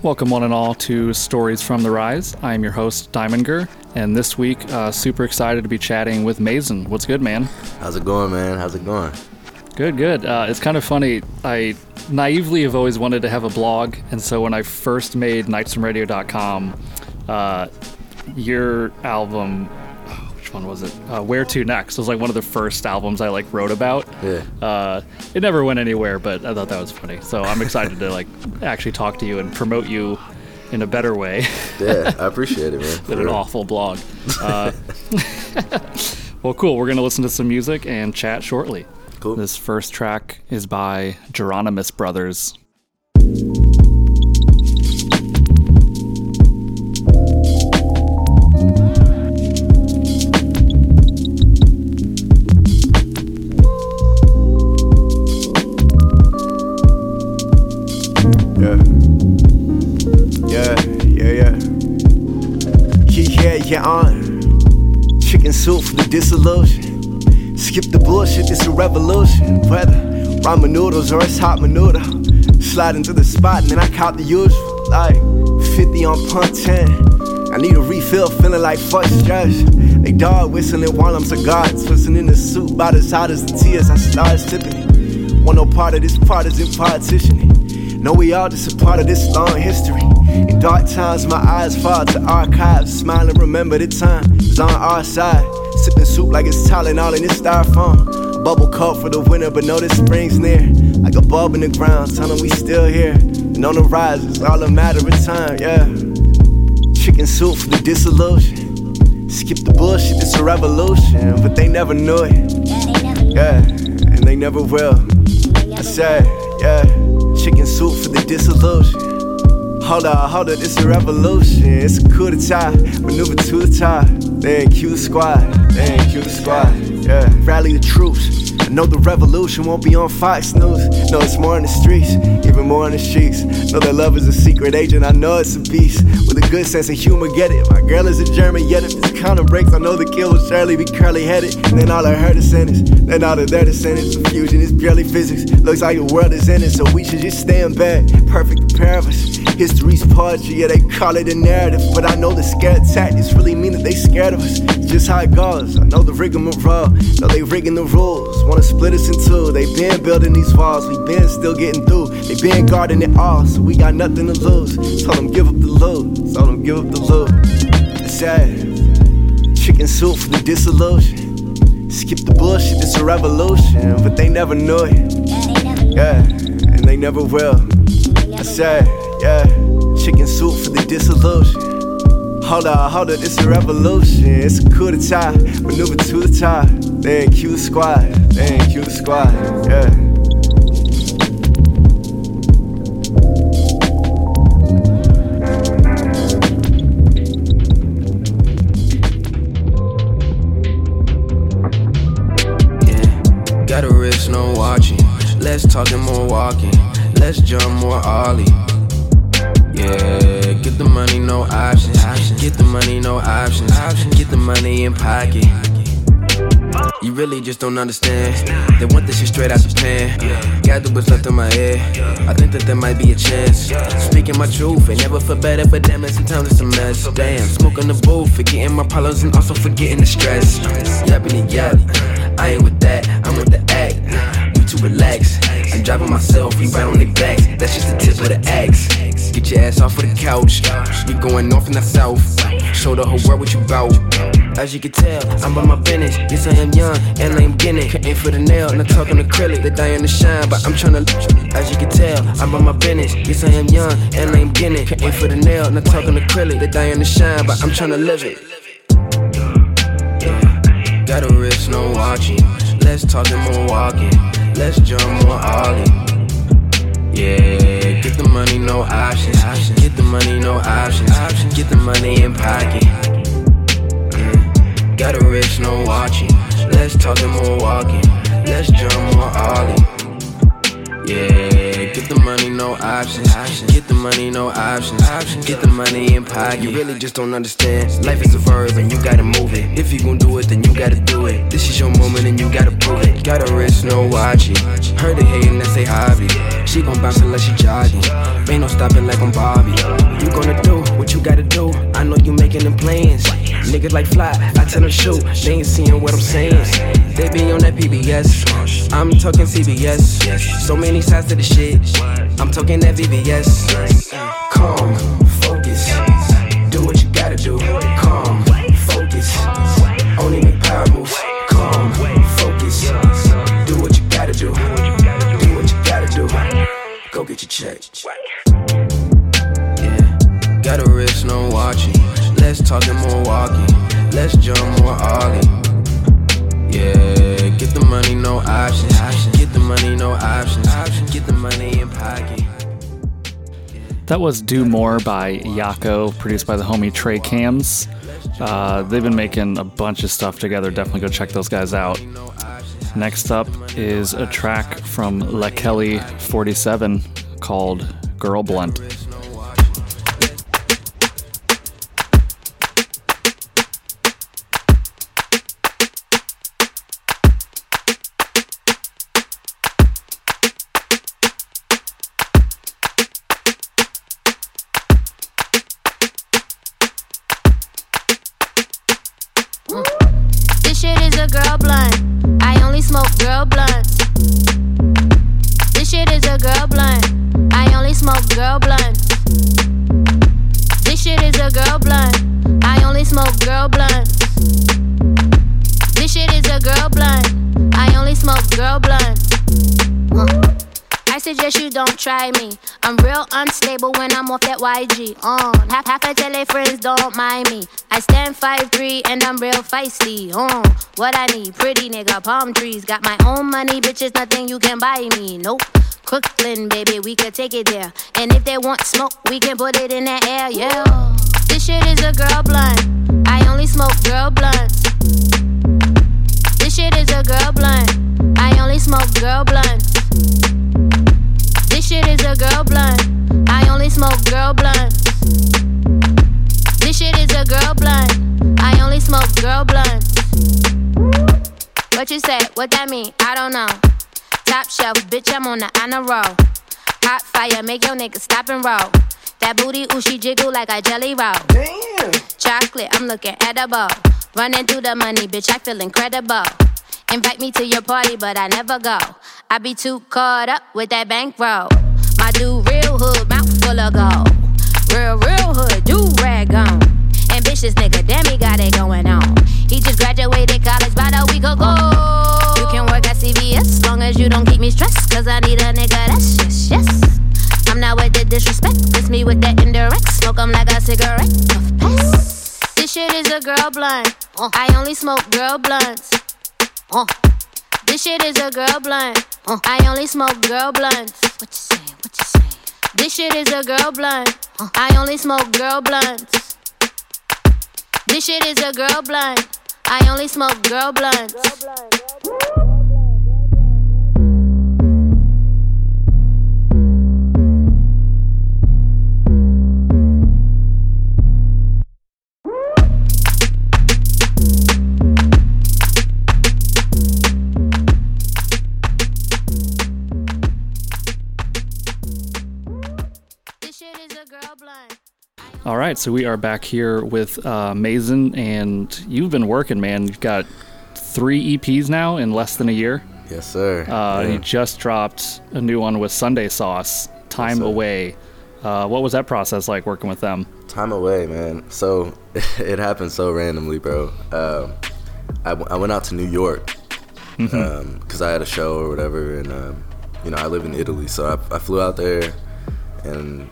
Welcome, one and all, to Stories from the Rise. I am your host, Diamondger, and this week, uh, super excited to be chatting with Mason. What's good, man? How's it going, man? How's it going? Good, good. Uh, it's kind of funny. I naively have always wanted to have a blog, and so when I first made nightsomeradio.com, uh, your album which one was it? Uh, Where to Next It was like one of the first albums I like wrote about. Yeah. Uh, it never went anywhere, but I thought that was funny. So I'm excited to like actually talk to you and promote you in a better way. yeah, I appreciate it, man. than an awful blog. Uh, well, cool. We're gonna listen to some music and chat shortly. Cool. This first track is by Geronimus Brothers. For the disillusion. Skip the bullshit, it's a revolution. Whether ramen noodles or it's hot menudo. Slide into the spot and then I count the usual. Like 50 on punt 10. I need a refill, feeling like fuck stress. They dog whistling while I'm cigar twisting in the soup, about as hot as the tears I start sipping it. Want no part of this partisan partitioning. Know we all just a part of this long history. In dark times, my eyes fall to archives. Smile and remember the time was on our side. Sipping soup like it's Tylenol in this styrofoam. A bubble cup for the winter, but know this spring's near. Like a bulb in the ground, telling we still here. And on the rise, it's all a matter of time, yeah. Chicken soup for the disillusion. Skip the bullshit, it's a revolution. But they never knew it. Yeah, and they never will. I said, yeah, chicken soup for the disillusion. Hold up, hold up, it's a revolution. It's a coup d'etat, maneuver to the top. Then cue the squad, then cue the squad. Yeah, rally the troops. I know the revolution won't be on Fox News. No, it's more in the streets, even more in the streets. Know that love is a secret agent, I know it's a beast. With a good sense of humor, get it. My girl is a German, yet if this counter breaks, I know the kill will surely be curly headed. And then all I heard is descendants, then all of their descendants. The fusion is purely physics. Looks like the world is in it, so we should just stay in bed. Perfect pair of us. History's poetry, yeah, they call it a narrative. But I know the scared tactics really mean that they scared of us. It's just how it goes. I know the rigmarole, know they rigging the rules. Wanna split us in two. They been building these walls, we been still getting through. They been guarding it all, so we got nothing to lose. Told them give up the loot, told them give up the loot. It's sad. Chicken soup for the disillusion. Skip the bullshit, it's a revolution. But they never knew it. Yeah, and they never will. I said, yeah, chicken soup for the disillusion. Hold up, hold up, it's a revolution. It's a coup d'etat, maneuver to the top. Then cue the squad, then cue the squad, yeah. Got a wrist, no watching. Less talking, more walking. Let's jump, more ollie. In pocket. You really just don't understand. They want this shit straight out of the pan. Gather what's left in my head. I think that there might be a chance. Speaking my truth, ain't never feel better for them, and sometimes it's a mess. Damn, smoking the booth, forgetting my problems and also forgetting the stress. Yapping yappy, I ain't with that, I'm with the act. You too relax. I'm driving myself, we right on their backs. That's just the tip of the axe. Get your ass off of the couch. We going north and the south. Show the whole world what you bout. As you can tell, I'm on my business. Yes, I am young and I'm getting it. For the nail, not talking acrylic. They dying to shine, but I'm trying to. As you can tell, I'm on my business. Yes, I am young and I'm getting it. For the nail, not talking acrylic. They dying to shine, but I'm trying to live it. Got a wrist, no watching. Less talking, more walking. Let's jump, more ollie. Yeah, get the money, no options. Get the money, no options. Get the money in pocket. Yeah. Got a wrist, no watching. Let's talking, more walking. Let's jump, more ollie. Yeah, get the money, no options. Get the money, no options. Get the money in pocket. You really just don't understand. Life is a verb and you gotta move it. If you gon' do it, then you gotta do it. This is your moment and you gotta prove it. Got a wrist, no watch it. Heard it hating, that's a hobby. She gon' bounce unless she jogging. Ain't no stopping like I'm Bobby. You gonna do what you gotta do. I know you making them plans. Niggas like fly, I tell them shoot. They ain't seeing what I'm saying. They be on that PBS. I'm talking CBS. So many sides to the shit. I'm talking that VVS. Calm, focus. Do what you gotta do. Calm, focus. Only make power moves. Calm, focus. Do what you gotta do. Do what you gotta do. Go get your check. Let's talk in Milwaukee. Let's jump more Ollie. Yeah, get the money, no options. Get the money, no options. Get the money in pocket. That was Do More by Yako, produced by the homie Trey Cams. Uh, they've been making a bunch of stuff together. Definitely go check those guys out. Next up is a track from La Kelly 47 called Girl Blunt. Suggest you don't try me. I'm real unstable when I'm off that YG. On half half a tele friends don't mind me. I stand 5'3 and I'm real feisty. On what I need, pretty nigga, palm trees. Got my own money, bitches, nothing you can buy me. Nope. Crooklyn, baby, we could take it there. And if they want smoke, we can put it in the air, yeah. This shit is a girl blunt. I only smoke girl blunts. This shit is a girl blunt. I only smoke girl blunts. This shit is a girl blunt. I only smoke girl blunts. This shit is a girl blunt. I only smoke girl blunts. What you say? What that mean? I don't know. Top shelf, bitch, I'm on the honor roll. Hot fire, make your nigga stop and roll. That booty, ooh, she jiggle like a jelly roll. Damn. Chocolate, I'm looking edible. Running through the money, bitch, I feel incredible. Invite me to your party, but I never go. I be too caught up with that bankroll. My dude, real hood, mouth full of gold. Real, real hood, do rag on. Ambitious nigga, damn, he got it going on. He just graduated college about a week ago. You can work at CVS, long as you don't keep me stressed. Cause I need a nigga that's yes, yes. I'm not with the disrespect, it's me with that indirect. Smoke 'em like a cigarette. Puff pass. This shit is a girl blunt. Uh, I only smoke girl blunts. Uh, this shit is a girl blunt. Uh, I only smoke girl blunts. What you say? What you say? This shit is a girl blunt. Uh, I only smoke girl blunts. This shit is a girl blunt. I only smoke girl blunts. This All right, so we are back here with uh, Mason, and you've been working, man. You've got three EPs now in less than a year. Yes, sir. Uh, Yeah. You just dropped a new one with Sunday Sauce, Time sir. Away. Uh, what was that process like working with them? Time away, man. So it happened so randomly, bro. Um, I, w- I went out to New York because I had a show or whatever, and um, you know I live in Italy, so I, I flew out there, and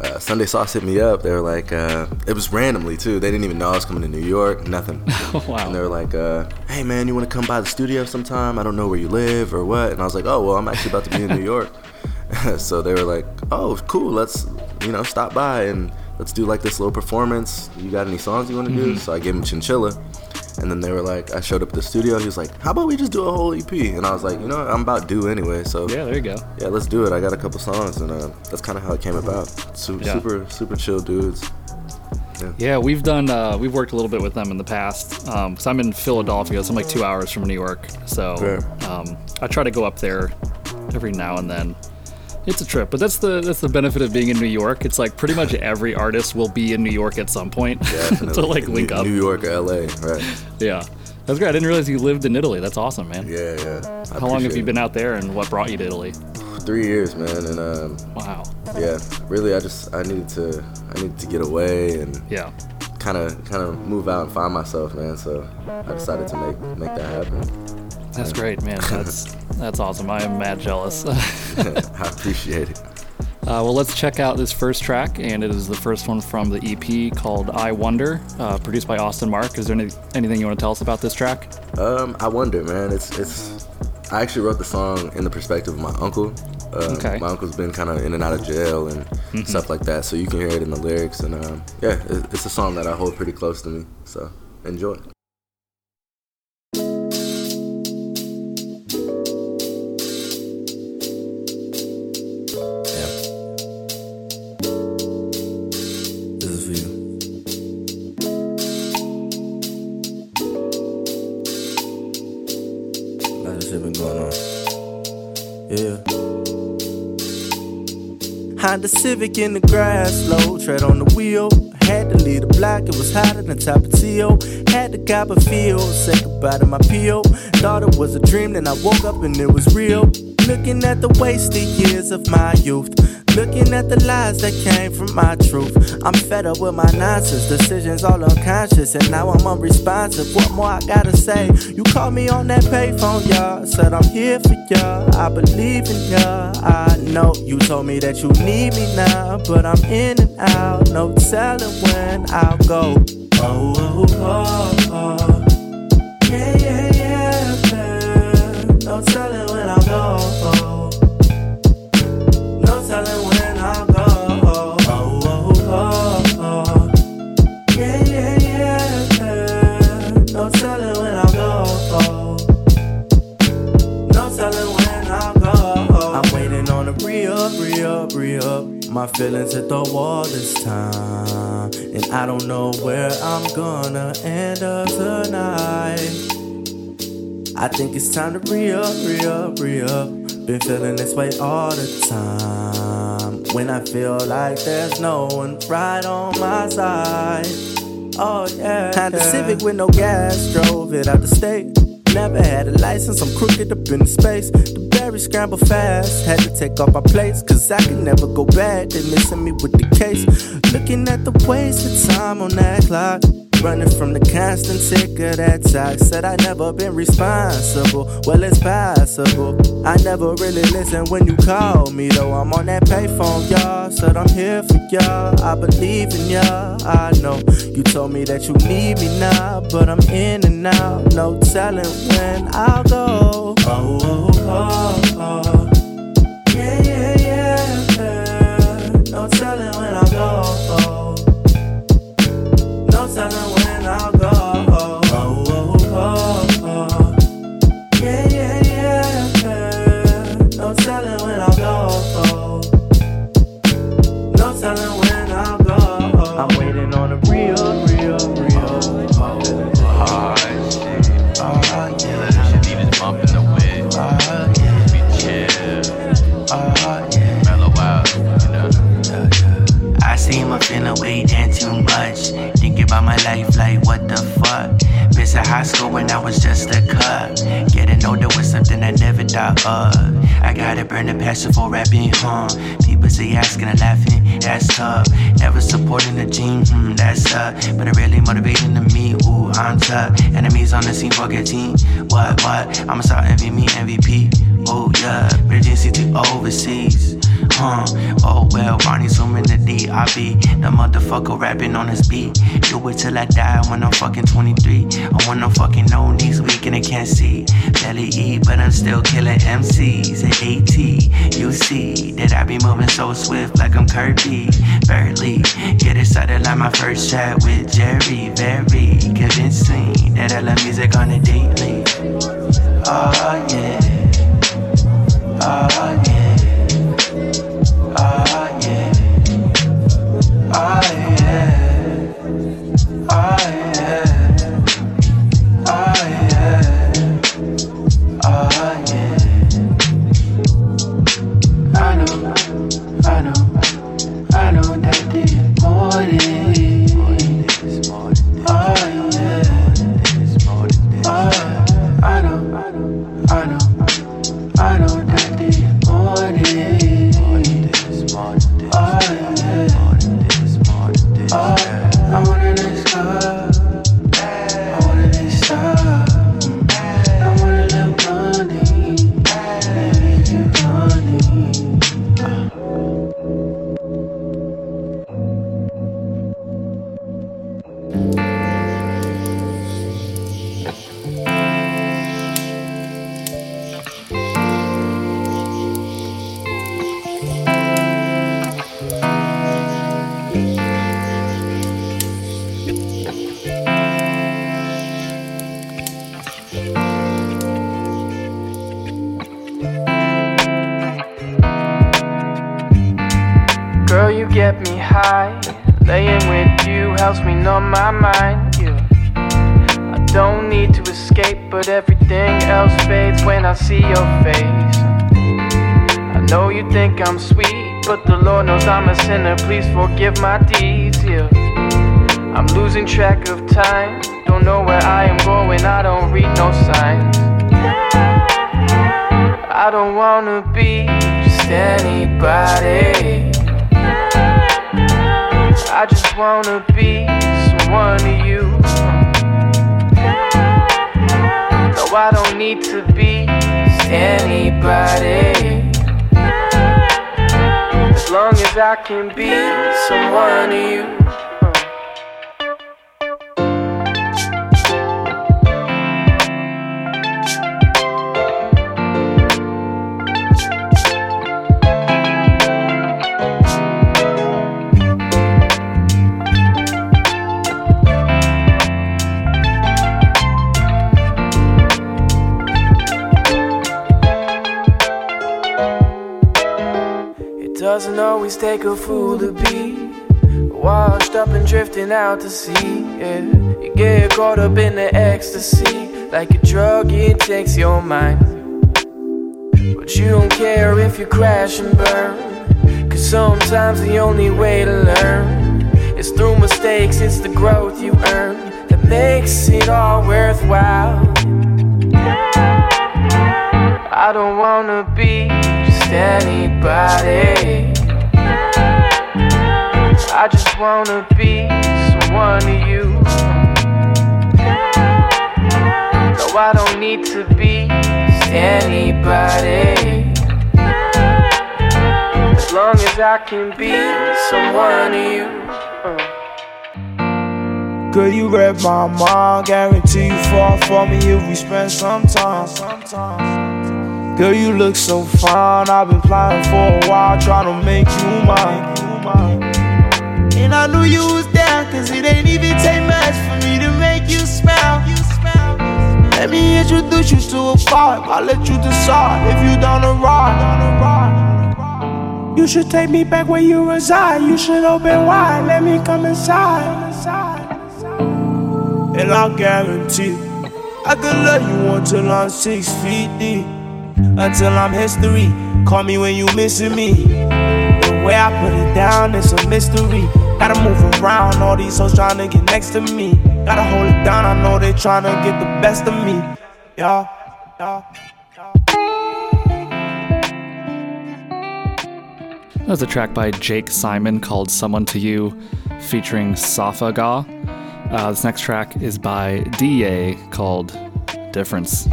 uh, Sunday Sauce hit me up. They were like, uh, it was randomly too. They didn't even know I was coming to New York, nothing. Wow. And they were like, uh, hey man, you want to come by the studio sometime? I don't know where you live or what. And I was like, oh well, I'm actually about to be in New York. so they were like, oh cool, let's you know stop by and let's do like this little performance. You got any songs you want to do? So I gave him Chinchilla, And then they were like, I showed up at the studio. He was like, "How about we just do a whole EP?" And I was like, "You know, what? I'm about due anyway, so Yeah, there you go. yeah, let's do it. I got a couple songs, and uh, that's kind of how it came about. Super, Yeah. super, super chill dudes. Yeah, we've done. Uh, we've worked a little bit with them in the past. Um, cause I'm in Philadelphia, so I'm like two hours from New York. So um, I try to go up there every now and then. It's a trip, but that's the that's the benefit of being in New York. It's like pretty much every artist will be in New York at some point to like New- link up. New York or LA, right? Yeah, that's great. I didn't realize you lived in Italy. That's awesome, man. Yeah, yeah. I How long have you it. been out there, and what brought you to Italy? Three years, man, and um, Wow. yeah, really, I just I needed to I needed to get away and Yeah. kind of kind of move out and find myself, man. So I decided to make make that happen. That's great, man. That's that's awesome. I am mad jealous. uh, I appreciate it. well, let's check out this first track, and it is the first one from the EP called "I Wonder," uh, produced by Austin Mark. Is there any, anything you want to tell us about this track? Um, I wonder, man. It's it's. I actually wrote the song in the perspective of my uncle. Um, Okay. My uncle's been kind of in and out of jail and stuff like that, so you can hear it in the lyrics. And um, yeah, it's a song that I hold pretty close to me. So enjoy. Honda Civic in the grass, low tread on the wheel. Had to leave the block, it was hotter than Tapatio. Had to cop a feel, say goodbye to my PO. Thought it was a dream, then I woke up and it was real. Looking at the wasted years of my youth. Looking at the lies that came from my truth. I'm fed up with my nonsense, decisions all unconscious, and now I'm unresponsive. What more I gotta say? You called me on that payphone, y'all. Said I'm here for y'all. I believe in y'all. I know you told me that you need me now, but I'm in and out. No telling when I'll go. Oh, oh, oh, oh. On a re-up, re-up, re-up. My feelings hit the wall this time. And I don't know where I'm gonna end up tonight. I think it's time to re up, re up, re up. Been feeling this way all the time. When I feel like there's no one right on my side. Oh yeah. Honda Civic with no gas, drove it out the state. Never had a license, I'm crooked up in the space. The scramble fast, had to take off my plates, cause I could never go back. They missing me with the case. Looking at the wasted time on that clock. Running from the constant tick of that talk. Said I never been responsible. Well, it's possible. I never really listen when you call me, though. I'm on that payphone, y'all. Said I'm here for y'all. I believe in y'all. I know you told me that you need me now, but I'm in and out. No telling when I'll go. Oh, oh, oh, oh. No telling when I'll go. People say asking and laughing, that's tough. Never supporting the team, hmm, that's up. But it really motivating to me, ooh, I'm tough. Enemies on the scene, forgetting what, what? I'ma start envy me, MVP. Oh yeah, Bridging city overseas. Huh? Oh well, Ronnie zooming the D. I be the motherfucker rapping on his beat. Do it till I die when I'm fucking 23. Or when I'm fucking no knees weak and I can't see. Barely eat, but I'm still killing MCs at AT. You see that I be moving so swift like I'm Kirby. Barely get excited like my first chat with Jerry. Very convincing that I love music on a daily. Oh yeah. Oh yeah. Track of time. Don't know where I am going. I don't read no signs. I don't wanna be just anybody. I just wanna be someone to you. No, I don't need to be just anybody. As long as I can be someone to you. Take a fool to be washed up and drifting out to sea. Yeah, you get caught up in the ecstasy like a drug. It takes your mind, but you don't care if you crash and burn. Cause sometimes the only way to learn is through mistakes. It's the growth you earn that makes it all worthwhile. I don't wanna be just anybody. I just wanna be someone to you. No, I don't need to be anybody. As long as I can be someone to you. Uh. Girl, you read my mind, guarantee you fall for me if we spend some time. Girl, you look so fine. I've been plotting for a while, trying to make you mine. And I knew you was there, cause it ain't even take much for me to make you smile. Let me introduce you to a vibe. I'll let you decide if you down to ride. You should take me back where you reside. You should open wide. Let me come inside. And I'll guarantee I could love you until I'm six feet deep. Until I'm history. Call me when you missing me. The way I put it down, it's a mystery. Gotta move around, all these hoes trying to get next to me. Gotta hold it down, I know they trying to get the best of me. Yeah, yeah. That was a track by Jake Simon called Someone to You featuring Safa Ga. Uh, this next track is by DA called Difference.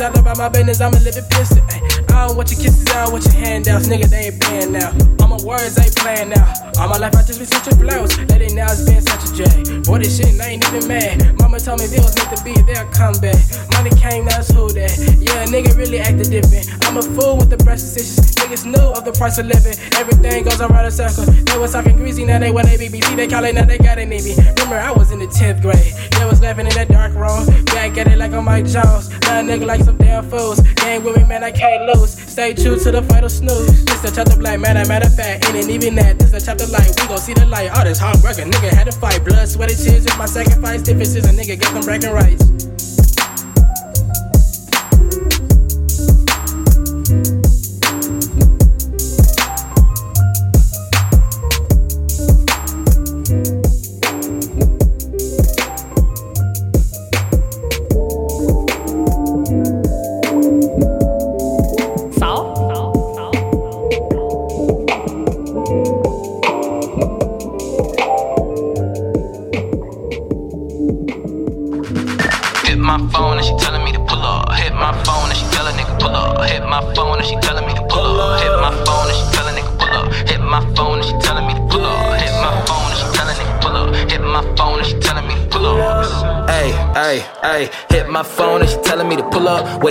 I'm tremendous. All about my business. I'm a living piston. I don't want your kisses. I don't want your handouts. Nigga, they ain't paying now. All my words ain't playing now. All my life I just been switching flows. It now it's been such a J. Boy, this shit I ain't even mad. Mama told me it was meant to be, they'll come back. Money came, now it's who that. Yeah, nigga really acted different. I'm a fool with the breast. Niggas knew of the price of living. Everything goes around a circle. They was talking greasy, now they want a BBC. They call it, now they got it, me. Remember, I was in the 10th grade. They was laughing in that dark room. Back at it like I'm Mike Jones. Now a nigga like some damn fools. Gang with me, man, I can't lose. Stay true to the final snooze. This a chapter black, man, a matter of fact. Ain't it even that? This a chapter light. We gon' see the light. All this hard work, a nigga had to fight. Blood, sweat, and tears is my sacrifice. Differences, a nigga get them bragging rights.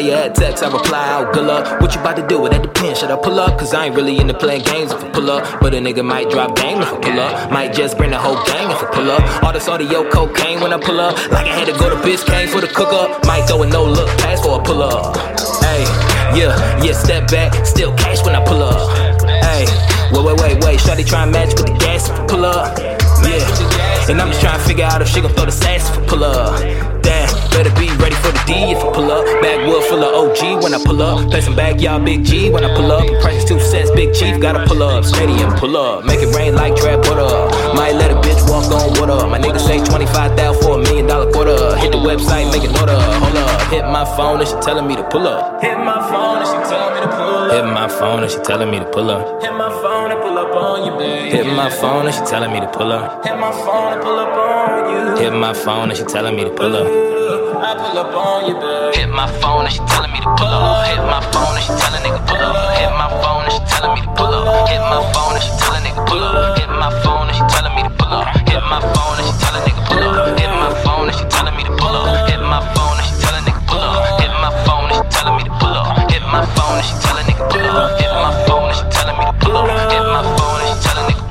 You at, text, I reply out, oh, good luck. What you about to do? It that depends. Should I pull up? Cause I ain't really into playing games if I pull up. But a nigga might drop game if I pull up. Might just bring the whole gang if I pull up. All this audio cocaine when I pull up. Like I had to go to Biscayne for the cook up. Might throw a no look pass for a pull up. Hey, yeah, yeah, step back. Still cash when I pull up. Hey, wait, wait, wait, wait. Shawty try and match with the gas if I pull up. Yeah, and I'm just trying to figure out if she gon' throw the sass if I pull up. Better be ready for the D if I pull up. Backwood full of OG when I pull up. Play some back, y'all Big G when I pull up. Prices two sets, Big Chief gotta pull up. Stadium pull up. Make it rain like trap water. Might let a bitch walk on water. My nigga say 25,000 for a million dollar quarter. Hit the website, make it order. Hold up, hit my phone and she telling me to pull up. Hit my phone and she telling me to pull up. Hit my phone and she telling me to pull up. Hit my phone and pull up on you, baby. Hit my phone and she telling me to pull up. Hit my phone and pull up on you. Hit my phone and she telling me to pull up. I pull up on you, baby. Hit my phone and she telling me to pull up. Hit my phone and she telling nigga pull up. Hit my phone and she telling me to pull up. Hit my phone and she telling nigga pull up. Hit my phone and she telling me to pull up. Hit my phone and she telling nigga pull up. Hit my phone and she telling me to pull up. Hit my phone and she telling nigga pull up. Hit my phone and she telling me to pull up. Hit my phone and she telling nigga pull up. Hit my phone and she telling me to pull up. Hit my phone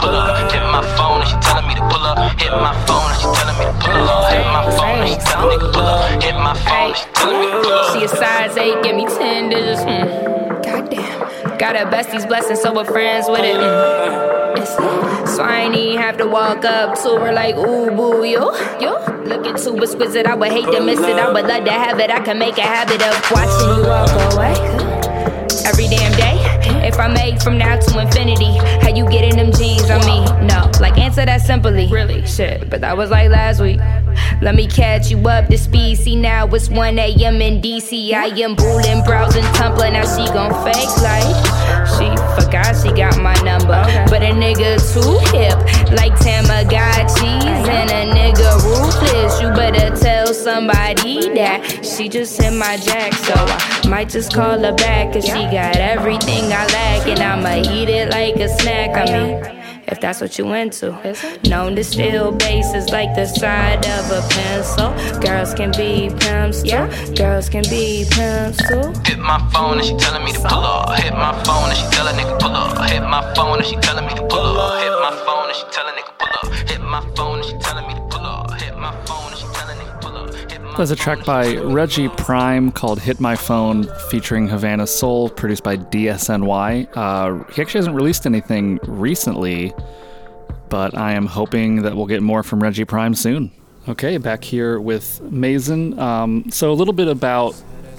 pull up. Hit my phone and she telling me to pull up. Hit my phone and she telling me to pull up. Hit my phone and she telling nigga pull up. Hit my phone and she telling me to pull up. She a size 8, give me 10 digits. Mm. Goddamn. Got her bestie's blessing, so we're friends with it. Mm. So I ain't even have to walk up to her like, ooh, boo, yo, yo. Looking too exquisite, I would hate to miss it. I would love to have it. I can make a habit of watching you walk away. Every damn day. If I made from now to infinity, how you get in them jeans on me? No, like answer that simply. Really? Shit, but that was like last week. Let me catch you up to speed. See now it's 1 a.m. in DC. I am booling, browsing Tumblr. Now she gon' fake like she forgot she got my number. But a nigga too hip, like Tamagotchis, and a nigga ruthless. You better tell somebody that she just hit my jack, so I might just call her back. Cause she got everything I lack, and I'ma eat it like a snack. I mean, if that's what you into. Known to steal bases like the side of a pencil. Girls can be pimps too. Girls can be pimps too. Hit my phone and she telling me to pull up. Hit my phone and she tell a nigga pull up. Hit my phone and she telling me to pull up. Hit my phone and she tell a nigga pull up. Hit my phone my There's a track by Reggie Prime called Hit My Phone featuring Havana Soul, produced by DSNY. Uh, he actually hasn't released anything recently, but I am hoping that we'll get more from Reggie Prime soon. Okay, back here with Mason. Um, so, a little bit about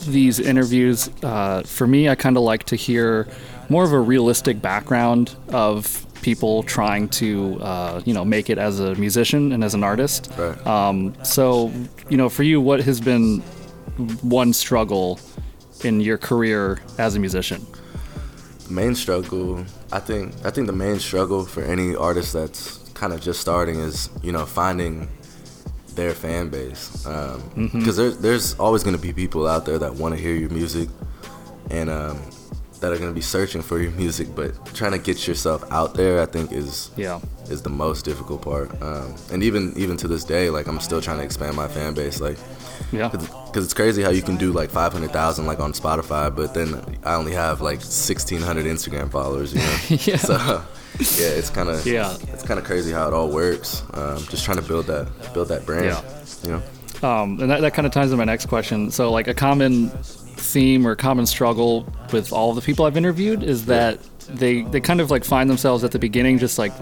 these interviews. Uh, for me, I kind of like to hear more of a realistic background of people trying to, uh, you know, make it as a musician and as an artist. Right. Um, so, you know, for you, what has been one struggle in your career as a musician? The main struggle, I think, I think the main struggle for any artist that's kind of just starting is, you know, finding their fan base. Because Mhm. there's there's always going to be people out there that want to hear your music, and um, that are going to be searching for your music. But trying to get yourself out there, I think, is Yeah. is the most difficult part. Um, and even even to this day, like I'm still trying to expand my fan base. Like, Yeah. because it's crazy how you can do like 500,000 like on Spotify, but then I only have like 1,600 Instagram followers. You know. Yeah. So yeah, it's kind of Yeah. it's kind of crazy how it all works. Um, just trying to build that build that brand. Yeah. You know. Um, and that, that kind of ties into my next question. So, like, a common theme or common struggle with all the people I've interviewed is that they they kind of like find themselves at the beginning just like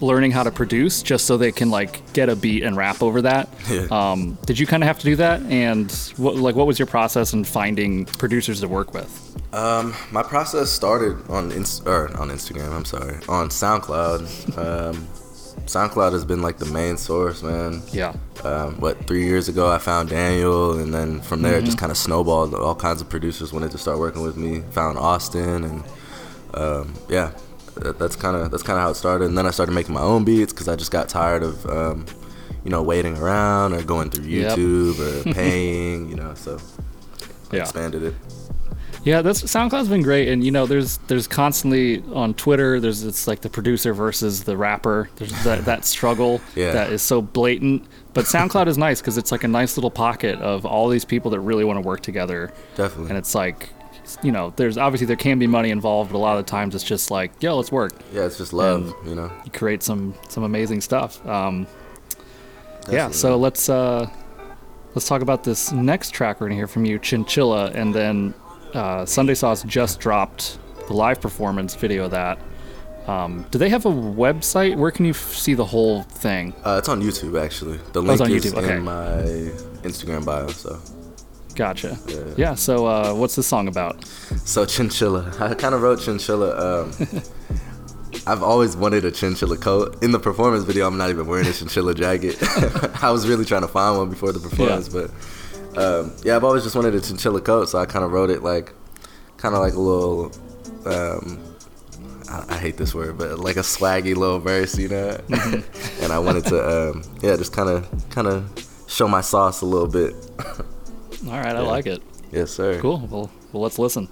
learning how to produce just so they can like get a beat and rap over that. Yeah. Um, did you kind of have to do that? And what like what was your process in finding producers to work with? Um, my process started on Inst- or on Instagram. I'm sorry, on SoundCloud. Um, SoundCloud has been like the main source, man. Yeah. Um, what three years ago I found Daniel, and then from there it just Mhm. kind of snowballed. All kinds of producers wanted to start working with me. Found Austin, and um, yeah, that, that's kind of that's kind of how it started. And then I started making my own beats because I just got tired of um, you know waiting around or going through Yep. YouTube or paying, you know. So I Yeah. expanded it. Yeah, that's SoundCloud's been great, and you know, there's there's constantly on Twitter. There's it's like the producer versus the rapper. There's that that struggle Yeah. that is so blatant. But SoundCloud is nice because it's like a nice little pocket of all these people that really want to work together. Definitely. And it's like, you know, there's obviously there can be money involved, but a lot of the times it's just like, yo, let's work. Yeah, it's just love, you know. You create some some amazing stuff. Um, yeah, so let's uh, let's talk about this next track we're gonna hear from you, Chinchilla, and then uh, Sunday Sauce just dropped the live performance video of that. Um, do they have a website? Where can you f- see the whole thing? Uh, it's on YouTube actually. The Oh, link is okay. in my Instagram bio. So Gotcha. Yeah. Yeah. So uh, what's this song about? So chinchilla. I kind of wrote chinchilla. Um, I've always wanted a chinchilla coat. In the performance video, I'm not even wearing a chinchilla jacket. I was really trying to find one before the performance, but um, yeah, I've always just wanted a chinchilla coat. So I kind of wrote it like, kind of like a little. Um, I, I hate this word, but like a swaggy little verse, you know. and I wanted to, um, yeah, just kind of, kind of show my sauce a little bit. All right, I like it. Yes, sir. Cool. Well, well, let's listen.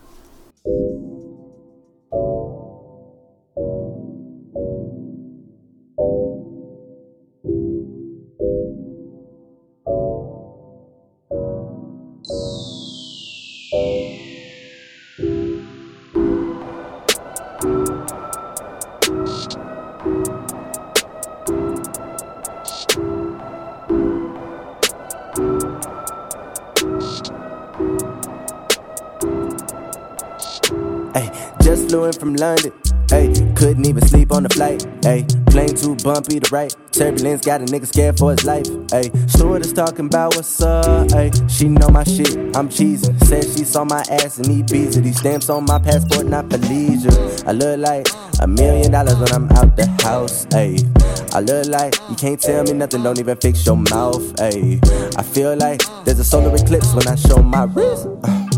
London. Hey, couldn't even sleep on the flight. Hey, plane too bumpy to right. Turbulence got a nigga scared for his life. Hey, stewardess talking about what's up. Hey, she know my shit. I'm cheesing. Said she saw my ass and need bees. These stamps on my passport, not for. I look like a million dollars when I'm out the house. Hey, I look like you can't tell me nothing. Don't even fix your mouth. Hey, I feel like there's a solar eclipse when I show my wrist. Uh.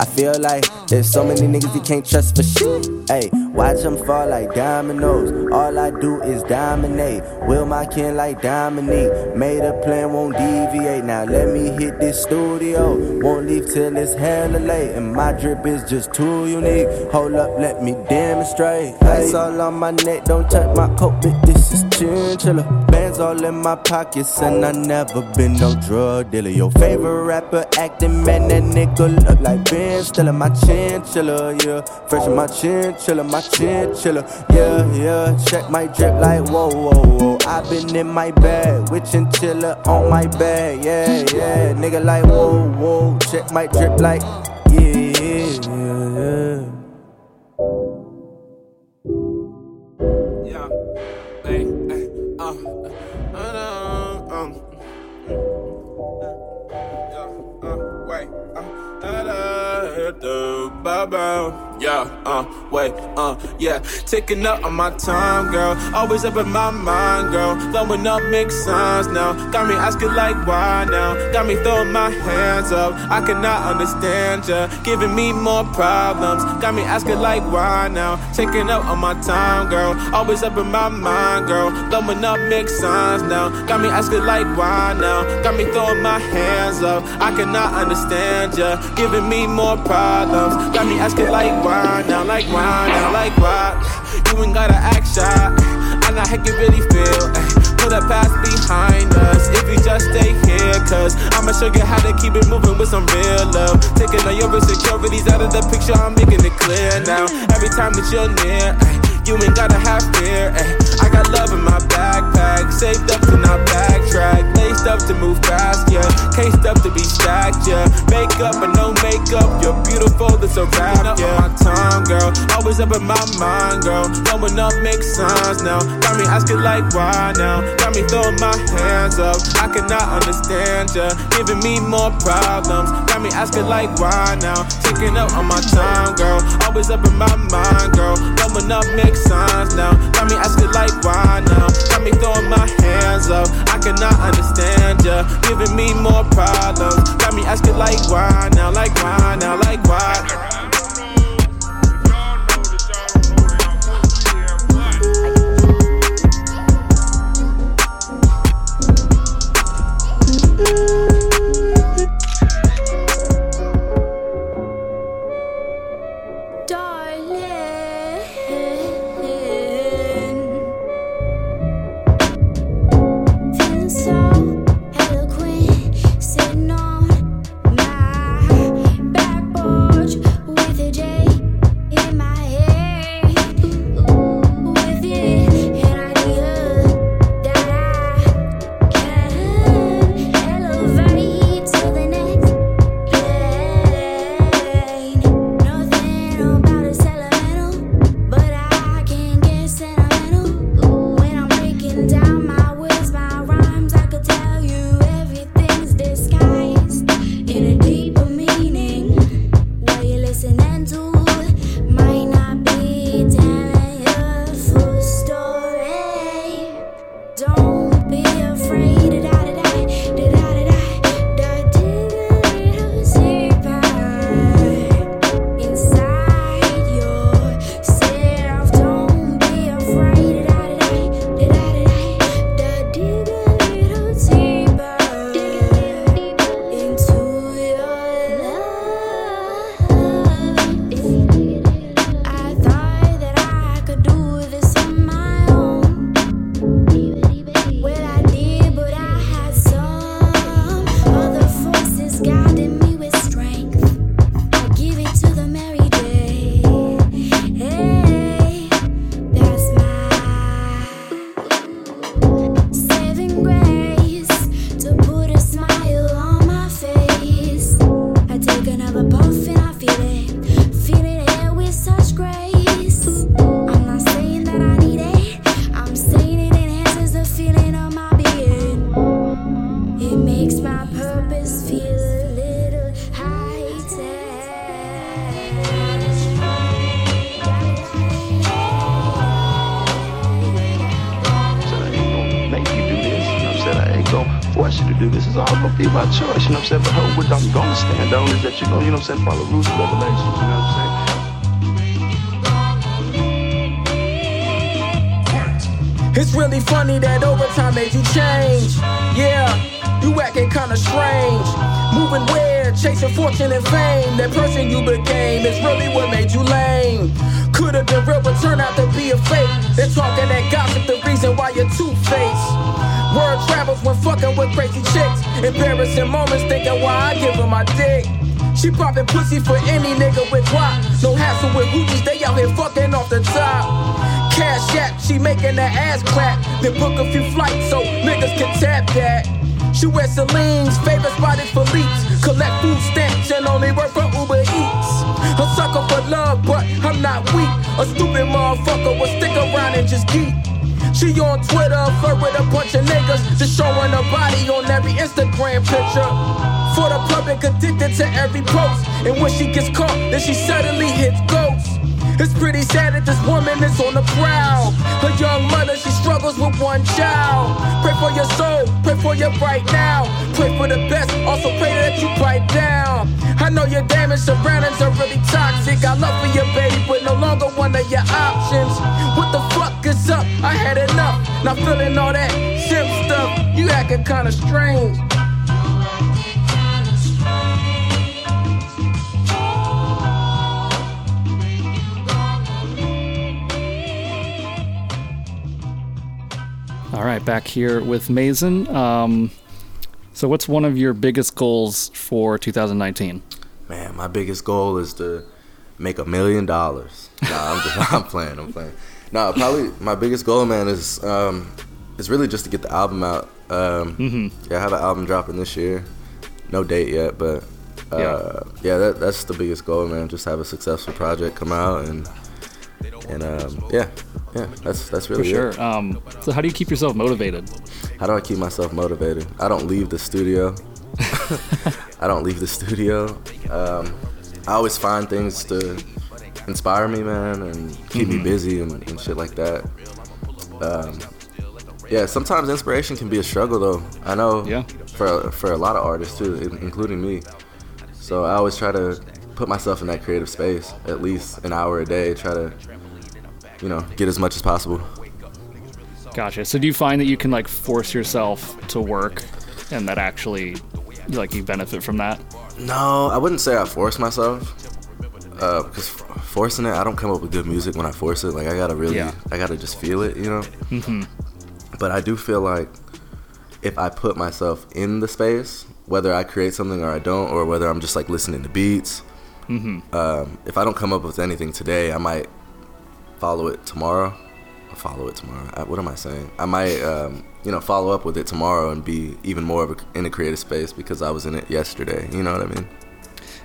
I feel like there's so many niggas you can't trust for shit. Hey, watch them fall like dominoes. All I do is dominate. Will my kin like Dominique. Made a plan, won't deviate. Now let me hit this studio. Won't leave till it's hella late. And my drip is just too unique. Hold up, let me demonstrate. Ice all on my neck, don't touch my coat, bitch. This is chinchilla. Bands all in my pockets, and I never been no drug dealer. Your favorite rapper acting, man, that nigga look like Ben Stiller. My chinchilla, yeah. Fresh in my chinchilla, my chinchilla, yeah, yeah. Check my drip like whoa, whoa, whoa. i been in my bag with chinchilla on my bag, yeah, yeah. Nigga like whoa, whoa. Check my drip like yeah, Yeah, uh, wait, uh, yeah. Ticking up on my time, girl. Always up in my mind, girl. Throwing up mixed signs now. Got me asking, like, why now? Got me throwing my hands up. I cannot understand ya. Giving me more problems. Got me asking, like, why now? Taking up on my time, girl. Always up in my mind, girl. Throwing up mixed signs now. Got me asking, like, why now? Got me throwing my hands up. I cannot understand ya. Giving me more problems. Got me asking, like, why now? Like, why now? Like, why? You ain't gotta act shy. I know how you really feel. Put the past behind us if you just stay here. Cause I'ma show you how to keep it moving with some real love. Taking all your insecurities out of the picture, I'm making it clear now. Every time that you're near, you ain't gotta have fear. I got love in my backpack, saved up to not backtrack, up to move fast, yeah. Cased up to be stacked, yeah. Makeup and no makeup, you're beautiful, that's a rap, yeah. My time, girl, always up in my mind, girl. Throwing up mixed signs now, got me asking like why now. Got me throwing my hands up, I cannot understand ya. Giving me more problems, got me asking like why now. Taking up on my time, girl, always up in my mind, girl. Throwing up mixed signs now, got me asking like why now. Got me throwing my hands up, I cannot understand ya. Giving me more problems, got me asking like why now, like why now, like why. What I'm saying, follow rules and regulations. You know what I'm saying? It's really funny that overtime made you change. Yeah, you acting kinda strange. Moving weird, chasing fortune and fame. That person you became is really what made you lame. Could've been real, but turned out to be a fake. They're talking that gossip, the reason why you're two faced. Word travels when fucking with crazy chicks. Embarrassing moments thinking why I give her my dick. She poppin' pussy for any nigga with guap. No hassle with hoochies, they out here fucking off the top. Cash app, she making that ass clap. Then book a few flights so niggas can tap that. She wear Celine's favorite spot is Philippe's. Collect food stamps and only work for Uber Eats. A sucker for love, but I'm not weak. A stupid motherfucker will stick around and just geek. She on Twitter, flirt with a bunch of niggas, just showing her body on every Instagram picture. For the public, addicted to every post. And when she gets caught, then she suddenly hits ghosts. It's pretty sad that this woman is on the prowl. Her young mother, she struggles with one child. Pray for your soul, pray for your right now. Pray for the best, also pray that you bite down. I know your damaged surroundings are really toxic. I love for your baby, but no longer one of your options. What the fuck is up? I had enough. Not feeling all that simp stuff. You acting kinda strange. All right, back here with Mason. Um, so, what's one of your biggest goals for 2019? Man, my biggest goal is to make a million dollars. Nah, I'm just I'm playing. I'm playing. No, probably my biggest goal, man, is um, is really just to get the album out. Um, Mhm. Yeah, I have an album dropping this year. No date yet, but uh, Yeah. yeah, that, that's the biggest goal, man. Just have a successful project come out and and um, yeah, yeah, that's that's really for it. sure. Um, so, how do you keep yourself motivated? How do I keep myself motivated? I don't leave the studio. I don't leave the studio. Um, I always find things to inspire me, man, and keep me Mhm. busy and, and shit like that. Um, yeah, sometimes inspiration can be a struggle, though. I know. Yeah. For for a lot of artists too, including me. So I always try to put myself in that creative space at least an hour a day. Try to, you know, get as much as possible. Gotcha. So, do you find that you can like force yourself to work, and that actually, like, you benefit from that? No, I wouldn't say I force myself. Uh, because f- forcing it, I don't come up with good music when I force it. Like I gotta really, Yeah. I gotta just feel it, you know. Mhm. But I do feel like if I put myself in the space, whether I create something or I don't, or whether I'm just like listening to beats, Mhm. um, if I don't come up with anything today, I might follow it tomorrow. Follow it tomorrow. I, what am I saying? I might, um, you know, follow up with it tomorrow and be even more of a, in a creative space because I was in it yesterday. You know what I mean?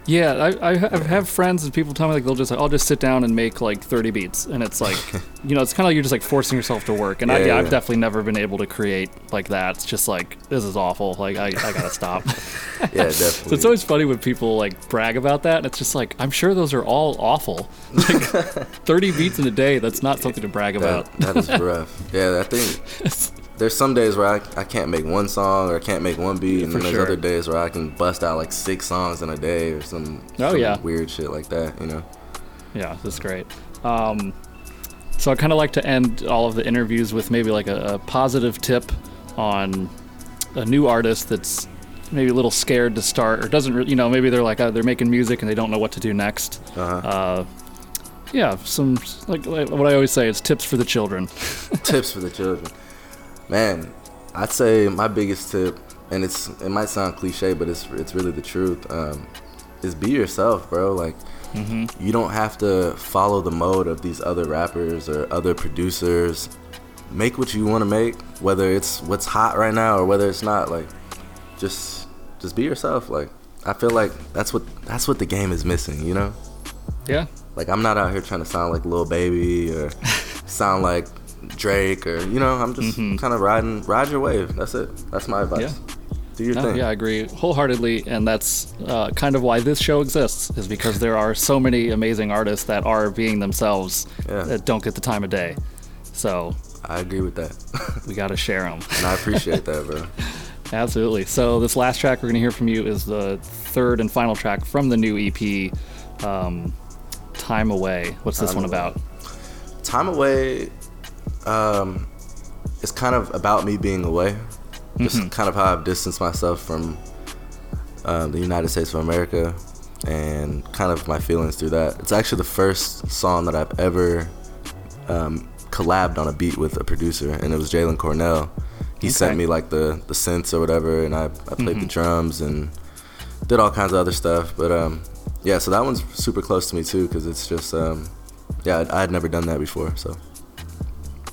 Yeah, I, I have friends and people tell me like they'll just like I'll just sit down and make like 30 beats, and it's like, you know, it's kind of like you're just like forcing yourself to work. And I, Yeah, yeah, yeah, I've definitely never been able to create like that. It's just like this is awful. Like I, I gotta stop. Yeah, definitely. So it's always funny when people like brag about that. And it's just like I'm sure those are all awful. Like 30 beats in a day. That's not something to brag about. That, that is rough. Yeah, I think there's some days where I, I can't make one song or I can't make one beat, and For then there's sure. other days where I can bust out like six songs in a day or some, Oh, some yeah. weird shit like that, you know? Yeah, that's great. Um, so I kind of like to end all of the interviews with maybe like a, a positive tip on a new artist that's maybe a little scared to start or doesn't, re- you know, maybe they're like uh, they're making music and they don't know what to do next. Uh-huh. Uh, yeah, some like, like what I always say is tips for the children. Tips for the children. Man, I'd say my biggest tip, and it's it might sound cliche, but it's it's really the truth. Um, is be yourself, bro. Like Mhm. you don't have to follow the mode of these other rappers or other producers. Make what you want to make, whether it's what's hot right now or whether it's not. Like, just just be yourself. Like, I feel like that's what that's what the game is missing. You know. Yeah. Like I'm not out here trying to sound like Lil Baby or sound like Drake or you know I'm just kind of riding ride your wave. That's it. That's my advice. Yeah. Do your No, thing. yeah, I agree wholeheartedly, and that's uh, kind of why this show exists, is because there are so many amazing artists that are being themselves that don't get the time of day. So I agree with that. we got to share them. And I appreciate that, bro. Absolutely. So this last track we're gonna hear from you is the third and final track from the new EP, um, "Time Away." What's this Time one Away. about? Time away um it's kind of about me being away. Just Mhm. kind of how I've distanced myself from um, the United States of America and kind of my feelings through that. It's actually the first song that I've ever um, collabed on a beat with a producer, and it was Jalen Cornell. He sent me like the the synths or whatever, and I, I played the Mhm. drums and did all kinds of other stuff. But um, yeah, so that one's super close to me too, because it's just um, yeah, I, I had never done that before, so.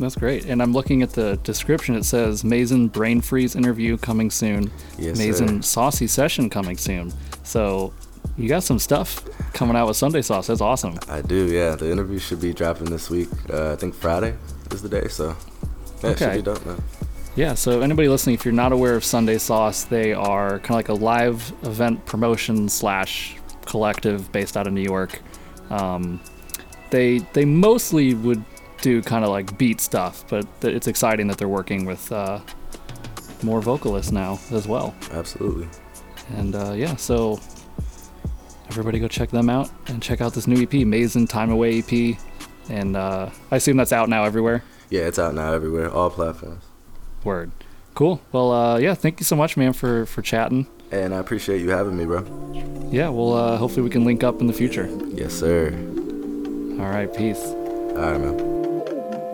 That's great. And I'm looking at the description. It says Mason Brain Freeze interview coming soon. Yes, Mason. Saucy session coming soon. So you got some stuff coming out with Sunday Sauce. That's awesome. I do, yeah. The interview should be dropping this week. Uh, I think Friday is the day, so yeah, Okay. be dope, man. Yeah, so anybody listening, if you're not aware of Sunday Sauce, they are kind of like a live event promotion slash collective based out of New York. Um, they they mostly would do kind of like beat stuff, but th- it's exciting that they're working with uh, more vocalists now as well. Absolutely. And uh, yeah, so everybody go check them out and check out this new EP, Mason Time Away EP. And uh, I assume that's out now everywhere. Yeah, it's out now everywhere, all platforms. Word. Cool. Well, uh, yeah, thank you so much, man, for for chatting. And I appreciate you having me, bro. Yeah, well, uh, hopefully we can link up in the future. Yes, sir. All right, peace. All right, man.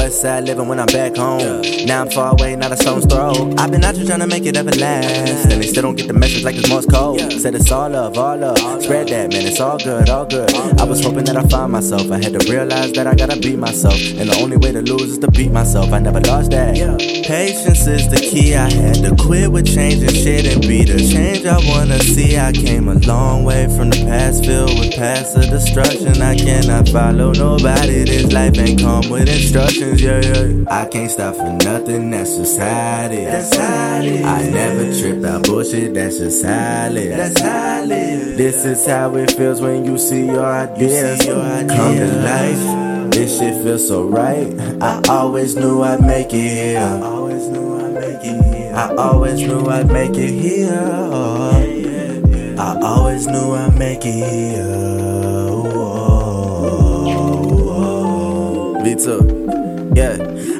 West side living when I'm back home. Now I'm far away, not a stone's throw. I've been out here trying to make it ever last. And they still don't get the message like it's Morse code. Said it's all love, all love. Spread that, man, it's all good, all good. I was hoping that I find myself. I had to realize that I gotta be myself. And the only way to lose is to beat myself. I never lost that. Patience is the key. I had to quit with changing shit and be the change I wanna see. I came a long way from the past filled with passive destruction. I cannot follow nobody. This life ain't come with instructions. Yeah, yeah. I can't stop for nothing. That's just how it is. I never trip out bullshit. That's just how it is. That's how it is. This is how it feels when you see your ideas come to life. This shit feels so right. I always knew I'd make it here. I always knew I'd make it here. I always knew I'd make it here. I always knew I'd make it here. V2. Yeah,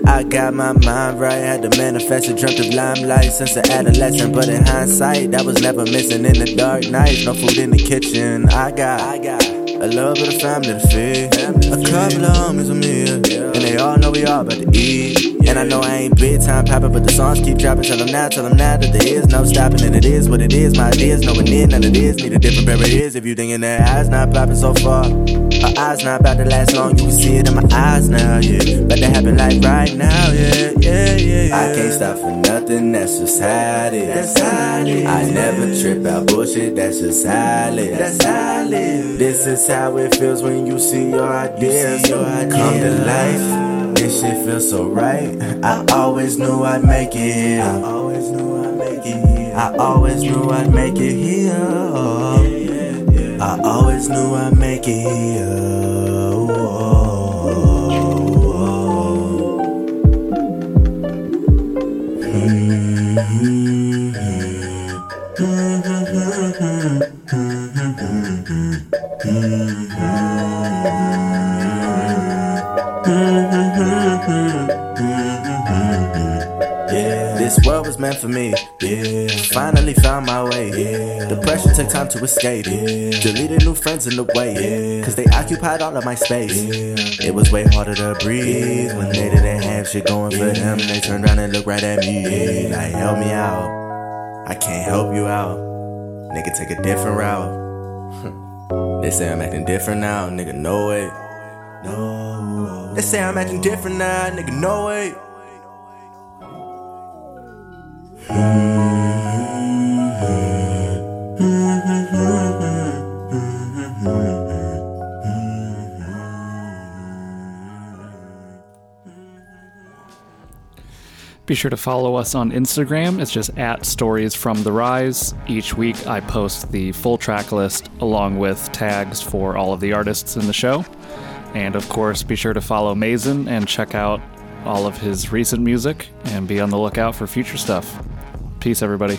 I got my mind right. Had to manifest a dreamt of limelight since an adolescent. But in hindsight, that was never missing in the dark nights. No food in the kitchen. I got, I got a little bit of family to feed. A couple of homies with me, and they all know we all about to eat. And I know I ain't big time poppin', but the songs keep dropping. Tell them now, tell them now that there is no stopping. And it is what it is. My ideas, no one in, none of this. Need a different pair of ears if you thinkin' that eyes not popping so far. Eyes not about to last long. You can see it in my eyes now, yeah. But that happen like right now, yeah, yeah, yeah. yeah. I can't stop for nothing. That's just how it is. That's how it is. I never trip out bullshit. That's just how it is. That's how it is. This is how it feels when you see your ideas come to life. This shit feels so right. I always knew I'd make it here. I always knew I'd make it here. I always knew I'd make it here. I always knew I'd make it here. Yeah, this world was meant for me. Took time to escape. Yeah, deleted new friends in the way. Yeah, cause they occupied all of my space. Yeah, it was way harder to breathe when they didn't have shit going for them. They turned around and looked right at me. Like help me out. I can't help you out. Nigga, take a different route. they say I'm acting different now, nigga. No way. No. They say I'm acting different now, nigga. No way. Hmm. Be sure to follow us on Instagram. It's just at Stories from the Rise. Each week I post the full track list along with tags for all of the artists in the show. And of course, be sure to follow Mason and check out all of his recent music and be on the lookout for future stuff. Peace, everybody.